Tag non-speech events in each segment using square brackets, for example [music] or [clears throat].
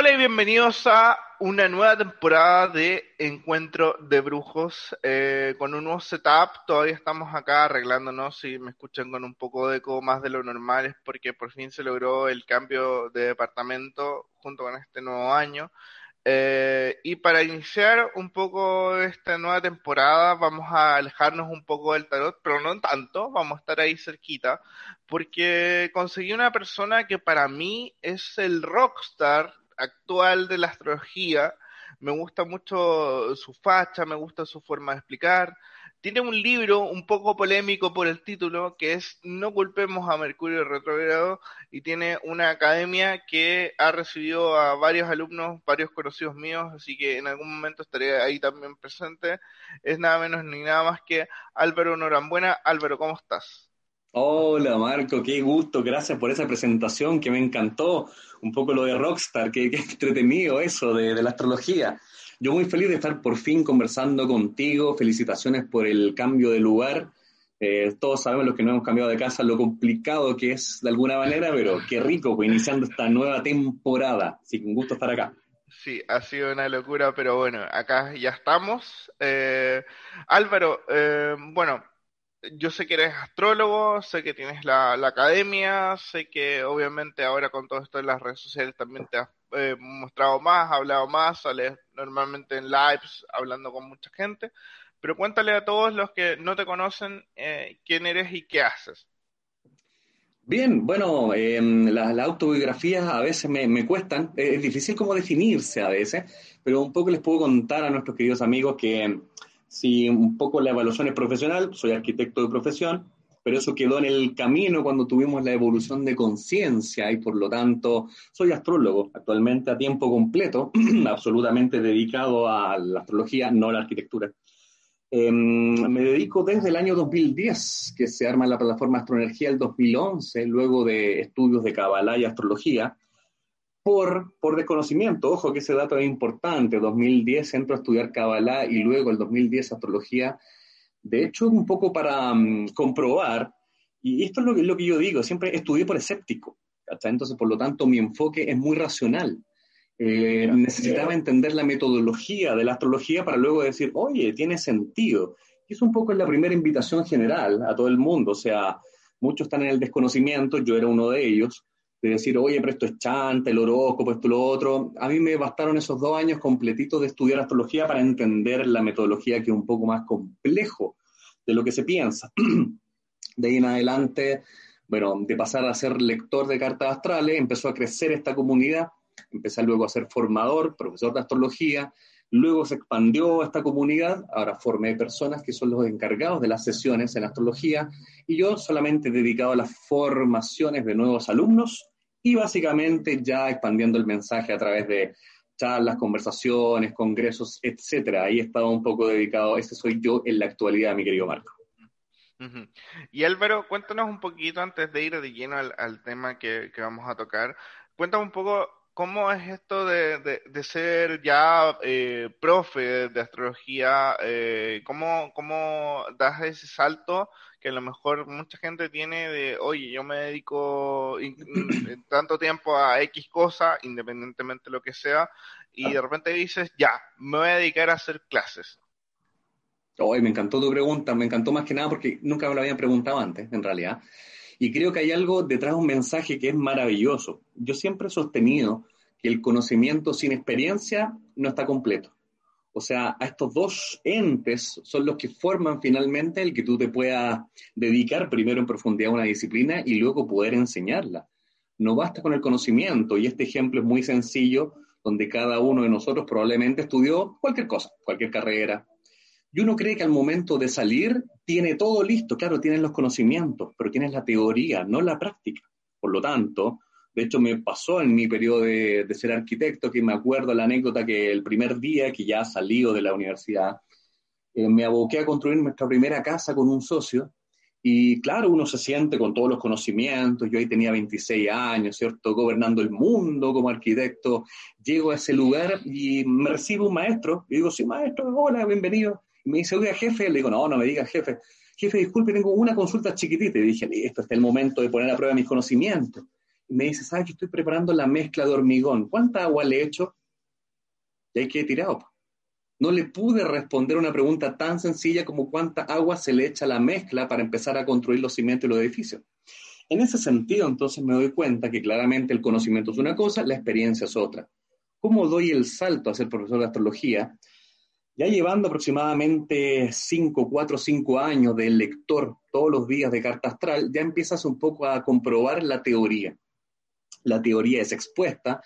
Hola y bienvenidos a una nueva temporada de Encuentro de Brujos eh, con un nuevo setup. Todavía estamos acá arreglándonos. Si me escuchan con un poco de eco más de lo normal es porque por fin se logró el cambio de departamento junto con este nuevo año. Eh, y para iniciar un poco esta nueva temporada, vamos a alejarnos un poco del tarot, pero no tanto, vamos a estar ahí cerquita, porque conseguí una persona que para mí es el rockstar actual de la astrología. Me gusta mucho su facha, me gusta su forma de explicar. Tiene un libro un poco polémico por el título, que es No culpemos a Mercurio retrógrado, y tiene una academia que ha recibido a varios alumnos, varios conocidos míos, así que en algún momento estaré ahí también presente. Es nada menos ni nada más que Álvaro Norambuena. Álvaro, ¿cómo estás? Hola Marco, qué gusto, gracias por esa presentación que me encantó. Un poco lo de Rockstar, qué, [laughs] entretenido eso de, la astrología. Yo muy feliz de estar por fin conversando contigo, felicitaciones por el cambio de lugar. Eh, todos sabemos los que no hemos cambiado de casa lo complicado que es de alguna manera, pero qué rico pues, iniciando esta nueva temporada. Así que un gusto estar acá. Sí, ha sido una locura, pero bueno, acá ya estamos. Eh, Álvaro, eh, bueno, yo sé que eres astrólogo, sé que tienes la, academia, sé que obviamente ahora con todo esto en las redes sociales también te has eh, mostrado más, hablado más, sales normalmente en lives hablando con mucha gente, pero cuéntale a todos los que no te conocen eh, quién eres y qué haces. Bien, bueno, em, las, autobiografías a veces me, me cuestan, es difícil como definirse a veces, pero un poco les puedo contar a nuestros queridos amigos que si un poco la evaluación es profesional, soy arquitecto de profesión, pero eso quedó en el camino cuando tuvimos la evolución de conciencia y por lo tanto soy astrólogo actualmente a tiempo completo, [clears throat] absolutamente dedicado a la astrología, no a la arquitectura. Em, me dedico desde el año 2010, que se arma la plataforma Astroenergía el 2011, luego de estudios de Kabbalah y astrología, por, desconocimiento. Ojo que ese dato es importante. 2010 entro a estudiar Kabbalah y luego el 2010 astrología. De hecho, un poco para mm, comprobar, y esto es lo que, lo que yo digo, siempre estudié por escéptico. Entonces, por lo tanto, mi enfoque es muy racional. Eh, necesitaba entender la metodología de la astrología para luego decir, oye, tiene sentido. Y es un poco la primera invitación general a todo el mundo. O sea, muchos están en el desconocimiento, yo era uno de ellos, de decir, oye, pero esto es chanta, el horóscopo, esto, lo otro. A mí me bastaron esos dos años completitos de estudiar astrología para entender la metodología que es un poco más complejo de lo que se piensa. [clears throat] De ahí en adelante, bueno, de pasar a ser lector de cartas astrales, empezó a crecer esta comunidad, empecé luego a ser formador, profesor de astrología, luego se expandió esta comunidad, ahora formé personas que son los encargados de las sesiones en astrología y yo solamente dedicado a las formaciones de nuevos alumnos y básicamente ya expandiendo el mensaje a través de charlas, conversaciones, congresos, etcétera. Ahí he estado un poco dedicado, ese soy yo en la actualidad, mi querido Marco. Y Álvaro, cuéntanos un poquito antes de ir de lleno al, tema que, vamos a tocar. Cuéntanos un poco cómo es esto de, ser ya eh, profe de astrología, eh, ¿cómo, ¿cómo das ese salto que a lo mejor mucha gente tiene de, oye, yo me dedico tanto tiempo a X cosa, independientemente de lo que sea, y de repente dices, ya, me voy a dedicar a hacer clases. Hoy me encantó tu pregunta, me encantó más que nada porque nunca me lo habían preguntado antes, en realidad. Y creo que hay algo detrás de un mensaje que es maravilloso. Yo siempre he sostenido que el conocimiento sin experiencia no está completo. O sea, a estos dos entes son los que forman finalmente el que tú te puedas dedicar primero en profundidad a una disciplina y luego poder enseñarla. No basta con el conocimiento, y este ejemplo es muy sencillo, donde cada uno de nosotros probablemente estudió cualquier cosa, cualquier carrera. Y uno cree que al momento de salir tiene todo listo, claro, tienes los conocimientos, pero tienes la teoría, no la práctica. Por lo tanto, de hecho, me pasó en mi periodo de, ser arquitecto, que me acuerdo la anécdota que el primer día que ya salido de la universidad, eh, me aboqué a construir nuestra primera casa con un socio. Y claro, uno se siente con todos los conocimientos. Yo ahí tenía 26 años, ¿cierto? Gobernando el mundo como arquitecto. Llego a ese lugar y me recibe un maestro. Y digo, sí, maestro, hola, bienvenido. Y me dice, oiga, jefe. Le digo, no, no me diga jefe. Jefe, disculpe, tengo una consulta chiquitita. Y dije, esto está el momento de poner a prueba mis conocimientos me dice, ¿sabes que estoy preparando la mezcla de hormigón? ¿Cuánta agua le he hecho? Y hay que tirado. No le pude responder una pregunta tan sencilla como cuánta agua se le echa a la mezcla para empezar a construir los cimientos y los edificios. En ese sentido, entonces me doy cuenta que claramente el conocimiento es una cosa, la experiencia es otra. ¿Cómo doy el salto a ser profesor de astrología? Ya llevando aproximadamente 5, 4, 5 años de lector todos los días de carta astral, ya empiezas un poco a comprobar la teoría. La teoría es expuesta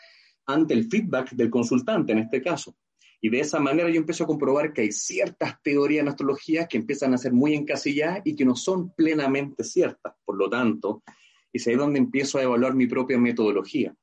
ante el feedback del consultante en este caso. Y de esa manera yo empiezo a comprobar que hay ciertas teorías en astrología que empiezan a ser muy encasilladas y que no son plenamente ciertas. Por lo tanto, es ahí donde empiezo a evaluar mi propia metodología.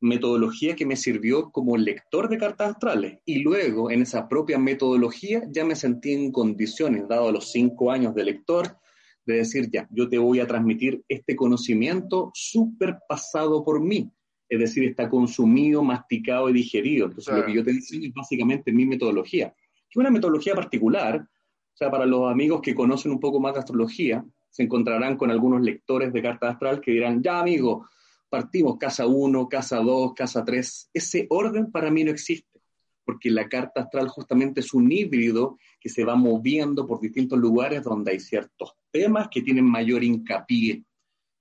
Metodología que me sirvió como lector de cartas astrales. Y luego, en esa propia metodología, ya me sentí en condiciones, dado los cinco años de lector, de decir, ya, yo te voy a transmitir este conocimiento súper pasado por mí es decir, está consumido, masticado y digerido. Entonces, lo que yo te enseño es básicamente mi metodología, que es una metodología particular. O sea, para los amigos que conocen un poco más de astrología, se encontrarán con algunos lectores de carta astral que dirán, ya amigo, partimos casa 1, casa 2, casa 3. Ese orden para mí no existe, porque la carta astral justamente es un híbrido que se va moviendo por distintos lugares donde hay ciertos temas que tienen mayor hincapié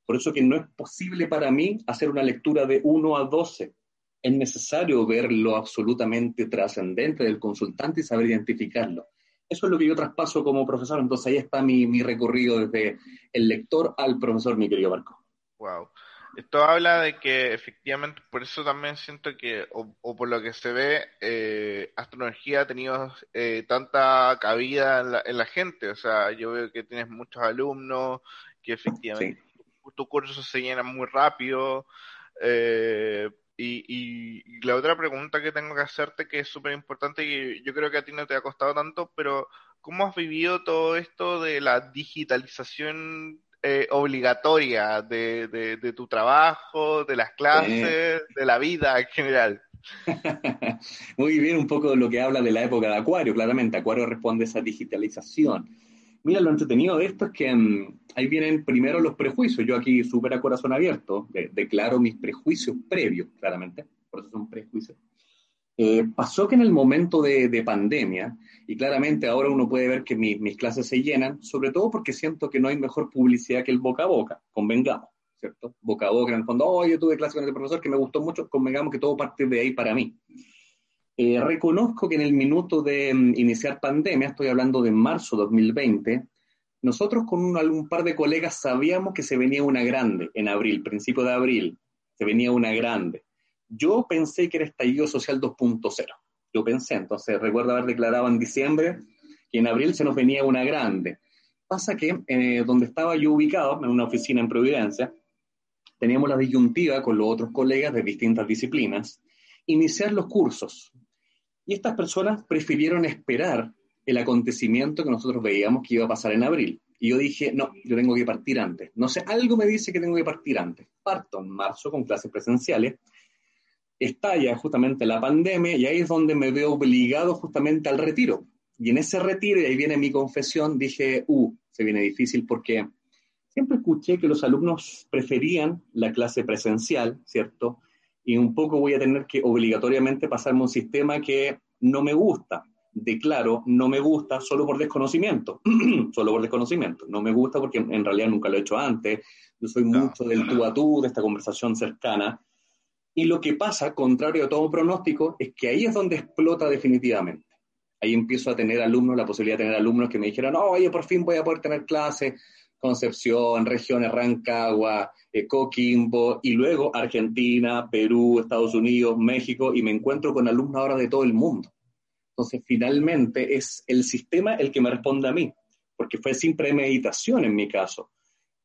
por eso que no es posible para mí hacer una lectura de 1 a 12. Es necesario ver lo absolutamente trascendente del consultante y saber identificarlo. Eso es lo que yo traspaso como profesor, entonces ahí está mi, mi recorrido desde el lector al profesor, mi querido Marco. Wow. Esto habla de que efectivamente, por eso también siento que, o, por lo que se ve, eh, astrología ha tenido eh, tanta cabida en la, en la, gente. O sea, yo veo que tienes muchos alumnos que efectivamente tus cursos se llenan muy rápido. Eh, y, la otra pregunta que tengo que hacerte, que es súper importante, y yo creo que a ti no te ha costado tanto, pero ¿cómo has vivido todo esto de la digitalización eh, obligatoria de, tu trabajo, de las clases, de la vida en general? [laughs] Muy bien, un poco de lo que habla de la época de Acuario, claramente. Acuario responde a esa digitalización. Mira, lo entretenido de esto es que mm, ahí vienen primero los prejuicios. Yo aquí súper a corazón abierto, declaro mis prejuicios previos, claramente, por eso son prejuicios. Eh, pasó que en el momento de, pandemia, y claramente ahora uno puede ver que mis clases se llenan, sobre todo porque siento que no hay mejor publicidad que el boca a boca, convengamos, ¿cierto? Boca a boca, en el fondo, oh, yo tuve clase con el profesor que me gustó mucho, convengamos que todo parte de ahí para mí. Eh, reconozco que en el minuto de mm, iniciar pandemia, estoy hablando de marzo 2020, nosotros con un, par de colegas sabíamos que se venía una grande en abril, principio de abril, se venía una grande. Yo pensé que era estallido social 2.0. Yo pensé, entonces recuerdo haber declarado en diciembre que en abril se nos venía una grande. Pasa que eh, donde estaba yo ubicado, en una oficina en Providencia, teníamos la disyuntiva con los otros colegas de distintas disciplinas, iniciar los cursos. Y estas personas prefirieron esperar el acontecimiento que nosotros veíamos que iba a pasar en abril. Y yo dije, no, yo tengo que partir antes. No sé, algo me dice que tengo que partir antes. Parto en marzo con clases presenciales. Estalla justamente la pandemia y ahí es donde me veo obligado justamente al retiro. Y en ese retiro, y ahí viene mi confesión, dije, uh, se viene difícil porque siempre escuché que los alumnos preferían la clase presencial, ¿cierto? y un poco voy a tener que obligatoriamente pasarme un sistema que no me gusta. Declaro, no me gusta solo por desconocimiento, [clears throat] solo por desconocimiento. No me gusta porque en realidad nunca lo he hecho antes. Yo soy mucho del tú a tú, de esta conversación cercana. Y lo que pasa, contrario a todo pronóstico, es que ahí es donde explota definitivamente. Ahí empiezo a tener alumnos, la posibilidad de tener alumnos que me dijeran, oye, por fin voy a poder tener clase Concepción, regiones Rancagua, eh, Coquimbo, y luego Argentina, Perú, Estados Unidos, México, y me encuentro con alumnos ahora de todo el mundo. Entonces, finalmente es el sistema el que me responde a mí, porque fue sin premeditación en mi caso.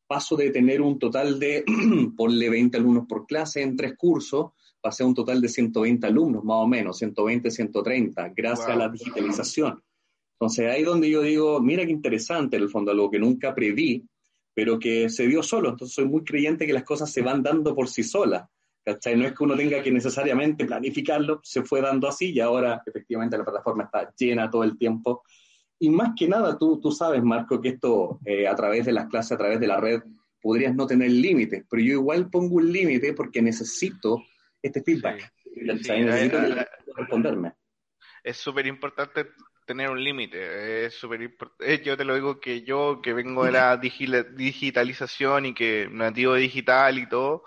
Paso de tener un total de, [clears throat] ponle 20 alumnos por clase en tres cursos, pasé a un total de 120 alumnos, más o menos, 120, 130, gracias a la digitalización. Entonces ahí donde yo digo, mira qué interesante, en el fondo, algo que nunca preví, pero que se dio solo. Entonces soy muy creyente que las cosas se van dando por sí solas. ¿cachai? No es que uno tenga que necesariamente planificarlo, se fue dando así y ahora efectivamente la plataforma está llena todo el tiempo. Y más que nada, tú, tú sabes, Marco, que esto eh, a través de las clases, a través de la red, podrías no tener límites, pero yo igual pongo un límite porque necesito este feedback. necesito responderme. Es súper importante tener un límite. Es súper importante. Eh, yo te lo digo que yo, que vengo de la digitalización y que nativo digital y todo,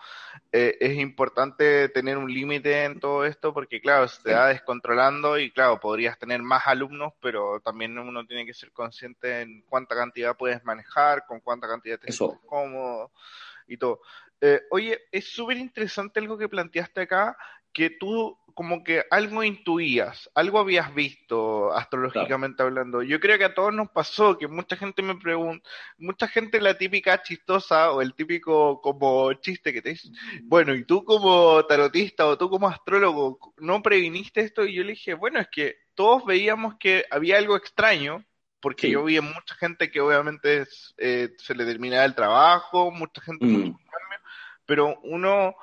eh, es importante tener un límite en todo esto porque, claro, se te va descontrolando y, claro, podrías tener más alumnos, pero también uno tiene que ser consciente en cuánta cantidad puedes manejar, con cuánta cantidad te sientes cómodo y todo. Eh, oye, es súper interesante algo que planteaste acá, que tú como que algo intuías, algo habías visto astrológicamente hablando. Yo creo que a todos nos pasó, que mucha gente me pregunta, mucha gente la típica chistosa o el típico como chiste que te dice, bueno, y tú como tarotista o tú como astrólogo, ¿no previniste esto? Y yo le dije, bueno, es que todos veíamos que había algo extraño, porque yo vi a mucha gente que obviamente eh, se le terminaba el trabajo, mucha gente, mm. pero uno...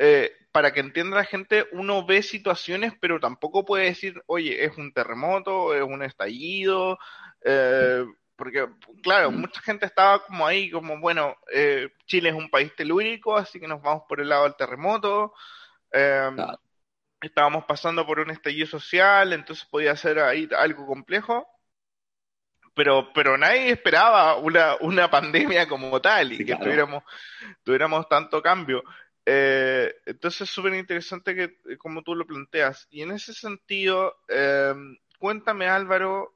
Eh, para que entienda la gente, uno ve situaciones, pero tampoco puede decir, oye, es un terremoto, es un estallido, eh, porque, claro, mm. mucha gente estaba como ahí, como, bueno, eh, Chile es un país telúrico, así que nos vamos por el lado del terremoto. Em, estábamos pasando por un estallido social, entonces podía ser ahí algo complejo. Pero, pero nadie esperaba una, una pandemia como tal y que tuviéramos, tuviéramos tanto cambio. Eh, entonces es súper interesante que eh, como tú lo planteas. Y en ese sentido, em, cuéntame Álvaro,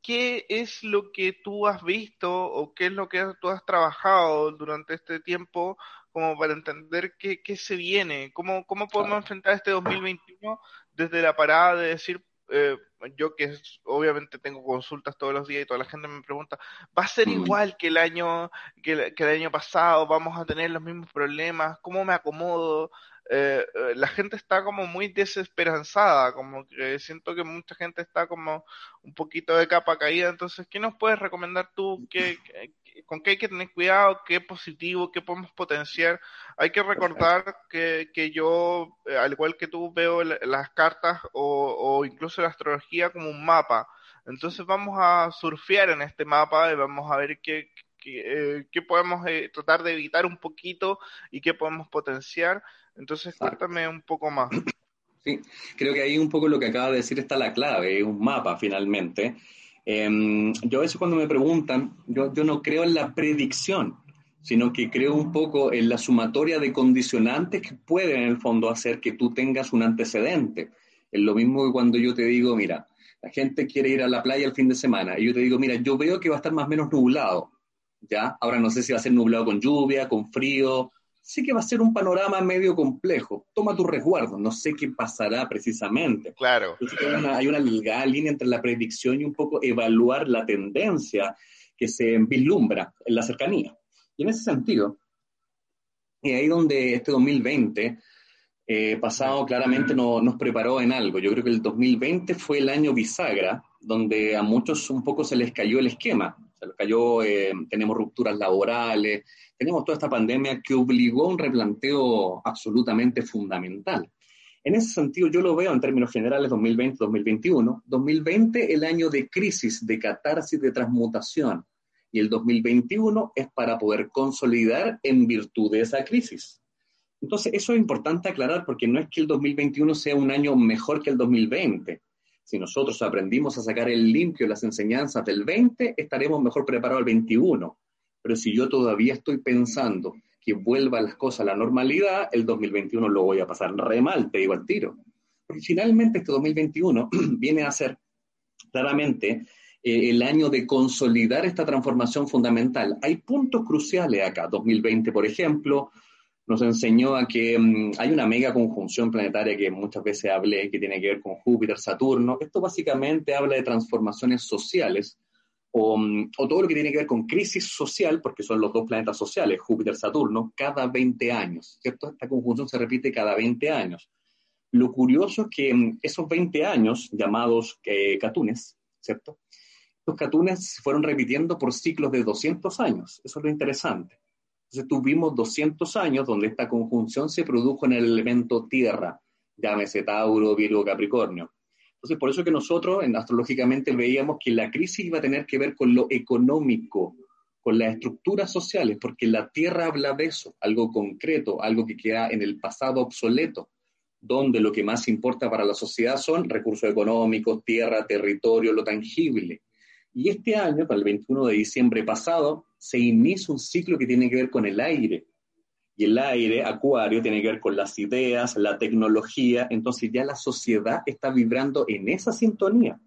¿qué es lo que tú has visto o qué es lo que tú has trabajado durante este tiempo como para entender qué, qué se viene? ¿Cómo, cómo podemos enfrentar este 2021 desde la parada de decir, eh, yo que obviamente tengo consultas todos los días y toda la gente me pregunta, ¿va a ser igual que el año que, el año pasado? ¿Vamos a tener los mismos problemas? ¿Cómo me acomodo? Eh, eh, la gente está como muy desesperanzada, como que siento que mucha gente está como un poquito de capa caída, entonces, ¿qué nos puedes recomendar tú? ¿Qué, con qué hay que tener cuidado, qué positivo, qué podemos potenciar. Hay que recordar que, que yo, eh, al igual que tú, veo las cartas o, o, incluso la astrología como un mapa. Entonces vamos a surfear en este mapa y vamos a ver qué, qué, eh, qué podemos eh, tratar de evitar un poquito y qué podemos potenciar. Entonces cuéntame un poco más. [clears throat] Sí, creo que ahí un poco lo que acaba de decir está la clave, un mapa finalmente. Em, yo a veces cuando me preguntan, yo, yo no creo en la predicción, sino que creo un poco en la sumatoria de condicionantes que pueden en el fondo hacer que tú tengas un antecedente. Es lo mismo que cuando yo te digo, mira, la gente quiere ir a la playa el fin de semana, y yo te digo, mira, yo veo que va a estar más o menos nublado, ¿ya? Ahora no sé si va a ser nublado con lluvia, con frío, sí que va a ser un panorama medio complejo. Toma tu resguardo, no sé qué pasará precisamente. Claro. Hay una, hay una línea entre la predicción y un poco evaluar la tendencia que se vislumbra en la cercanía. Y en ese sentido, y ahí donde este 2020 eh, pasado claramente no, nos preparó en algo. Yo creo que el 2020 fue el año bisagra, donde a muchos un poco se les cayó el esquema. Se les cayó, eh, tenemos rupturas laborales, tenemos toda esta pandemia que obligó a un replanteo absolutamente fundamental. En ese sentido, yo lo veo en términos generales 2020-2021. 2020 el año de crisis, de catarsis, de transmutación. Y el 2021 es para poder consolidar en virtud de esa crisis. Entonces, eso es importante aclarar porque no es que el 2021 sea un año mejor que el 2020. Si nosotros aprendimos a sacar el limpio las enseñanzas del 20, estaremos mejor preparados el 21. Pero si yo todavía estoy pensando que vuelvan las cosas a la normalidad, el 2021 lo voy a pasar re mal, te digo al tiro. Porque finalmente este 2021 [clears throat] viene a ser claramente eh, el año de consolidar esta transformación fundamental. Hay puntos cruciales acá. 2020, por ejemplo, nos enseñó a que mm, hay una mega conjunción planetaria que muchas veces hablé, que tiene que ver con Júpiter, Saturno. Esto básicamente habla de transformaciones sociales Mm, o, todo lo que tiene que ver con crisis social, porque son los dos planetas sociales, Júpiter, Saturno, cada 20 años, ¿cierto? Esta conjunción se repite cada 20 años. Lo curioso es que mm, esos 20 años, llamados eh, catunes, ¿cierto? Los catunes fueron repitiendo por ciclos de 200 años, eso es lo interesante. Entonces tuvimos 200 años donde esta conjunción se produjo en el elemento tierra, llámese Tauro, Virgo, Capricornio entonces, por eso que nosotros, en, astrológicamente, veíamos que la crisis iba a tener que ver con lo económico, con las estructuras sociales, porque la tierra habla de eso, algo concreto, algo que queda en el pasado obsoleto, donde lo que más importa para la sociedad son recursos económicos, tierra, territorio, lo tangible. Y este año, para el 21 de diciembre pasado, se inicia un ciclo que tiene que ver con el aire. Y el aire, acuario, tiene que ver con las ideas, la tecnología. Entonces ya la sociedad está vibrando en esa sintonía.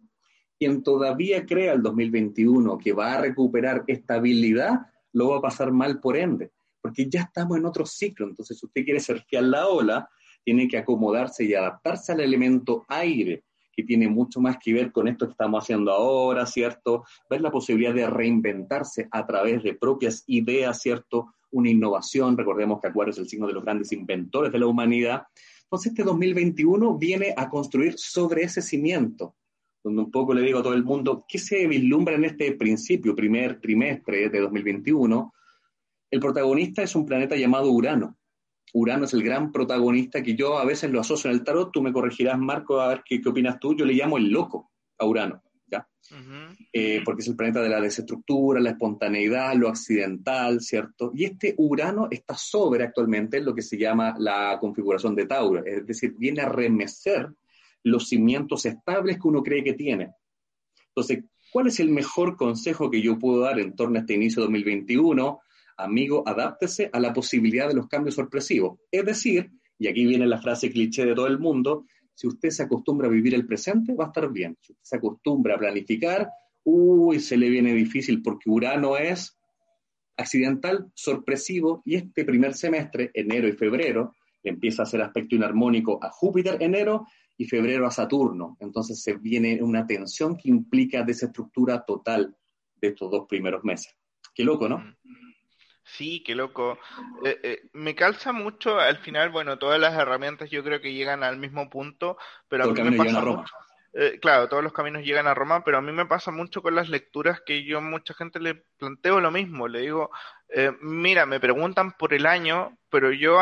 Quien todavía crea el 2021 que va a recuperar estabilidad, lo va a pasar mal por ende, porque ya estamos en otro ciclo. Entonces, si usted quiere surfear la ola, tiene que acomodarse y adaptarse al elemento aire que tiene mucho más que ver con esto que estamos haciendo ahora, ¿cierto? Ver la posibilidad de reinventarse a través de propias ideas, ¿cierto? Una innovación, recordemos que Acuario es el signo de los grandes inventores de la humanidad. Entonces este 2021 viene a construir sobre ese cimiento, donde un poco le digo a todo el mundo, ¿qué se vislumbra en este principio, primer trimestre de 2021? El protagonista es un planeta llamado Urano. Urano es el gran protagonista que yo a veces lo asocio en el tarot, tú me corregirás, Marco, a ver qué, opinas tú, yo le llamo el loco a Urano, ¿ya? Eh, porque es el planeta de la desestructura, la espontaneidad, lo accidental, ¿cierto? Y este Urano está sobre actualmente lo que se llama la configuración de Tauro, es decir, viene a remecer los cimientos estables que uno cree que tiene. Entonces, ¿cuál es el mejor consejo que yo puedo dar en torno a este inicio de 2021? Amigo, adáptese a la posibilidad de los cambios sorpresivos. Es decir, y aquí viene la frase cliché de todo el mundo, si usted se acostumbra a vivir el presente, va a estar bien. Si usted se acostumbra a planificar, uy, se le viene difícil porque Urano es accidental, sorpresivo, y este primer semestre, enero y febrero, empieza a hacer aspecto inarmónico a Júpiter enero y febrero a Saturno. Entonces se viene una tensión que implica desestructura total de estos dos primeros meses. Qué loco, ¿no? Mm. Sí, qué loco. Eh, eh, me calza mucho al final, bueno, todas las herramientas yo creo que llegan al mismo punto, pero a mí me pasa mucho. Eh, claro, todos los caminos llegan a Roma, pero a mí me pasa mucho con las lecturas que yo a mucha gente le planteo lo mismo. Le digo, mira, me preguntan por el año, pero yo,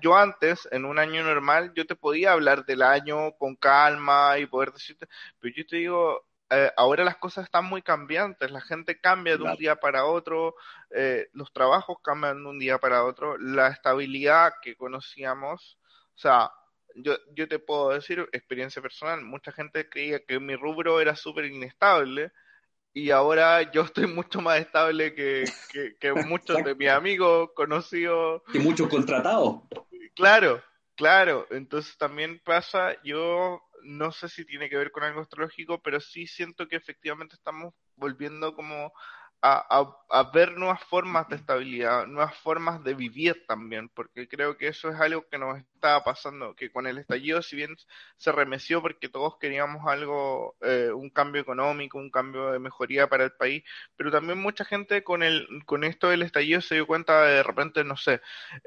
yo antes, en un año normal, yo te podía hablar del año con calma y poder decirte, pero yo te digo, eh, ahora las cosas están muy cambiantes, la gente cambia de un día para otro, eh, los trabajos cambian de un día para otro, la estabilidad que conocíamos, o sea, yo, yo te puedo decir, experiencia personal, mucha gente creía que mi rubro era súper inestable y ahora yo estoy mucho más estable que, que muchos de mis amigos conocidos. Y muchos contratados. Claro, claro, entonces también pasa, yo no sé si tiene que ver con algo astrológico, pero sí siento que efectivamente estamos volviendo como a, ver nuevas formas de estabilidad, nuevas formas de vivir también, porque creo que eso es algo que nos estaba pasando, que con el estallido, si bien se remeció porque todos queríamos algo, eh, un cambio económico, un cambio de mejoría para el país, pero también mucha gente con el, con esto del estallido se dio cuenta de, de repente, no sé,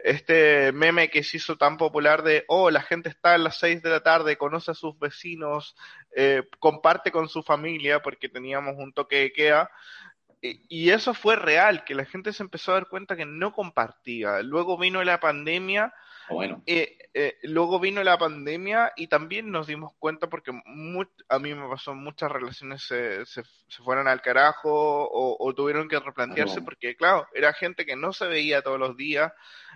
este meme que se hizo tan popular de, oh, la gente está a las seis de la tarde, conoce a sus vecinos, eh, comparte con su familia, porque teníamos un toque de queda, y eso fue real, que la gente se empezó a dar cuenta que no compartía. Luego vino la pandemia. Bueno. Eh, eh, luego vino la pandemia y también nos dimos cuenta porque a mí me pasó muchas relaciones se, se, fueron al carajo o, tuvieron que replantearse porque claro, era gente que no se veía todos los días,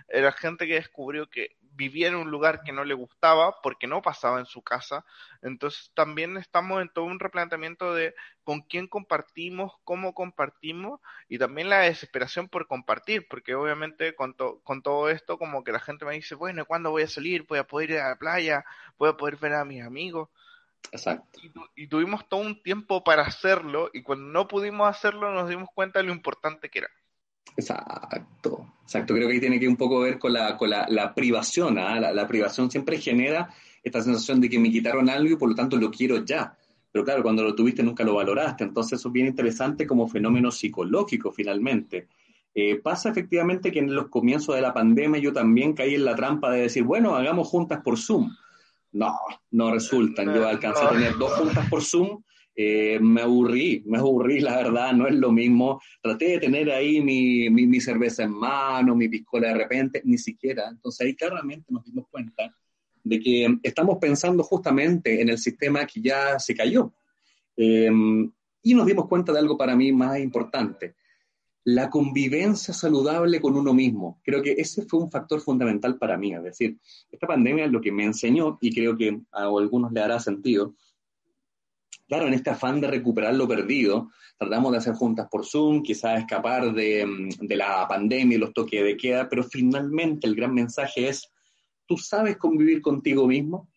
era gente que descubrió que vivía en un lugar que no le gustaba porque no pasaba en su casa. Entonces también estamos en todo un replanteamiento de con quién compartimos, cómo compartimos y también la desesperación por compartir, porque obviamente con, con todo esto como que la gente me dice, bueno, ¿cuándo voy a salir? ¿Voy a poder ir a la playa? ¿Voy a poder ver a mis amigos? Exacto. Y, tuvimos todo un tiempo para hacerlo y cuando no pudimos hacerlo nos dimos cuenta de lo importante que era. Exacto, exacto. Creo que ahí tiene que un poco ver con la, con la, privación. ¿ah? La, privación siempre genera esta sensación de que me quitaron algo y por lo tanto lo quiero ya. Pero claro, cuando lo tuviste nunca lo valoraste. Entonces eso es bien interesante como fenómeno psicológico finalmente. Eh, pasa efectivamente que en los comienzos de la pandemia yo también caí en la trampa de decir, bueno, hagamos juntas por Zoom. No, no resultan. Yo alcancé a tener dos juntas por Zoom eh, me aburrí, me aburrí, la verdad, no es lo mismo. Traté de tener ahí mi, mi, cerveza en mano, mi piscola de repente, ni siquiera. Entonces ahí claramente nos dimos cuenta de que estamos pensando justamente en el sistema que ya se cayó. Em, y nos dimos cuenta de algo para mí más importante. la convivencia saludable con uno mismo. Creo que ese fue un factor fundamental para mí. Es decir, esta pandemia lo que me enseñó, y creo que a algunos le hará sentido, claro, en este afán de recuperar lo perdido, tratamos de hacer juntas por Zoom, quizás escapar de, de la pandemia y los toques de queda, pero finalmente el gran mensaje es, ¿tú sabes convivir contigo mismo?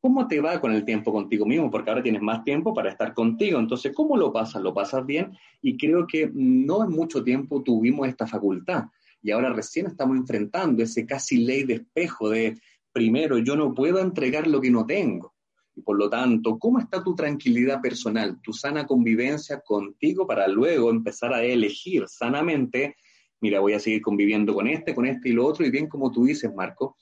¿Cómo te va con el tiempo contigo mismo? Porque ahora tienes más tiempo para estar contigo. Entonces, ¿cómo lo pasas? ¿Lo pasas bien? Y creo que no en mucho tiempo tuvimos esta facultad. Y ahora recién estamos enfrentando ese casi ley de espejo de, primero, yo no puedo entregar lo que no tengo. Y por lo tanto, ¿cómo está tu tranquilidad personal, tu sana convivencia contigo para luego empezar a elegir sanamente, mira, voy a seguir conviviendo con este, con este y lo otro, y bien como tú dices, Marco,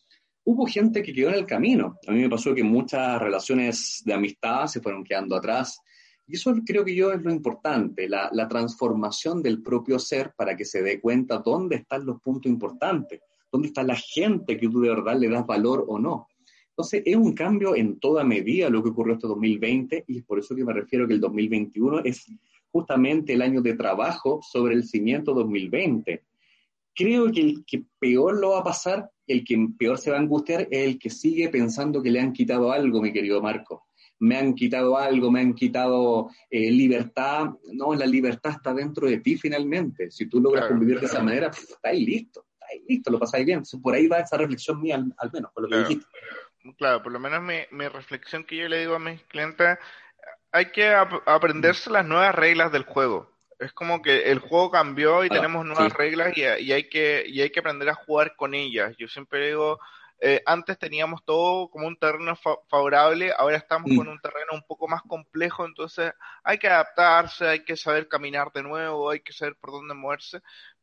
hubo gente que quedó en el camino. A mí me pasó que muchas relaciones de amistad se fueron quedando atrás. Y eso creo que yo es lo importante, la, la, transformación del propio ser para que se dé cuenta dónde están los puntos importantes, dónde está la gente que tú de verdad le das valor o no. Entonces, es un cambio en toda medida lo que ocurrió este 2020 y es por eso que me refiero que el 2021 es justamente el año de trabajo sobre el cimiento 2020. Creo que el que peor lo va a pasar el que peor se va a angustiar es el que sigue pensando que le han quitado algo, mi querido Marco. Me han quitado algo, me han quitado eh, libertad. No, la libertad está dentro de ti finalmente. Si tú logras convivir de esa manera, pues, estáis listo, estáis listo, lo pasáis bien. Por ahí va esa reflexión mía, al, menos, por lo que claro. dijiste. Claro, por lo menos mi, mi, reflexión que yo le digo a mis clientes, hay que ap aprenderse las nuevas reglas del juego es como que el juego cambió y ah, tenemos nuevas sí. reglas y, y, hay que, y hay que aprender a jugar con ellas. Yo siempre digo, eh, antes teníamos todo como un terreno fa favorable, ahora estamos mm. con un terreno un poco más complejo, entonces hay que adaptarse, hay que saber caminar de nuevo, hay que saber por dónde moverse,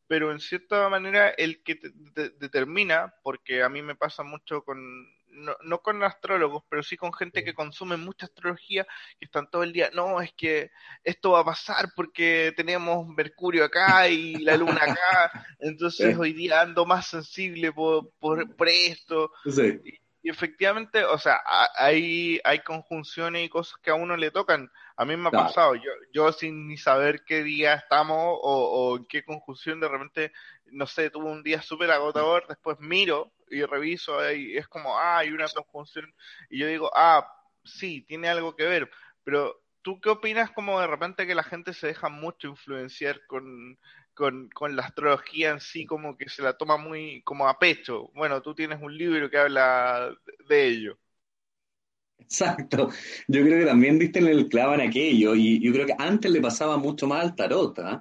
pero en cierta manera el que te, te, determina, porque a mí me pasa mucho con no, no, con astrólogos, pero sí con gente que consume mucha astrología, que están todo el día, no, es que esto va a pasar porque tenemos Mercurio acá y la Luna acá, [laughs] entonces hoy día ando más sensible por, por, por esto. Sí. Y, efectivamente, o sea, hay, hay conjunciones y cosas que a uno le tocan. A mí me ha claro. pasado, yo, yo sin ni saber qué día estamos o, o en qué conjunción, de repente, no sé, tuve un día súper agotador, después miro y reviso y es como, ah, hay una conjunción. Y yo digo, ah, sí, tiene algo que ver. Pero, ¿tú qué opinas como de repente que la gente se deja mucho influenciar con, con, con la astrología en sí, como que se la toma muy como a pecho? Bueno, tú tienes un libro que habla de ello. Exacto. Yo creo que también diste en el clavo en aquello y yo creo que antes le pasaba mucho más al tarot. ¿eh?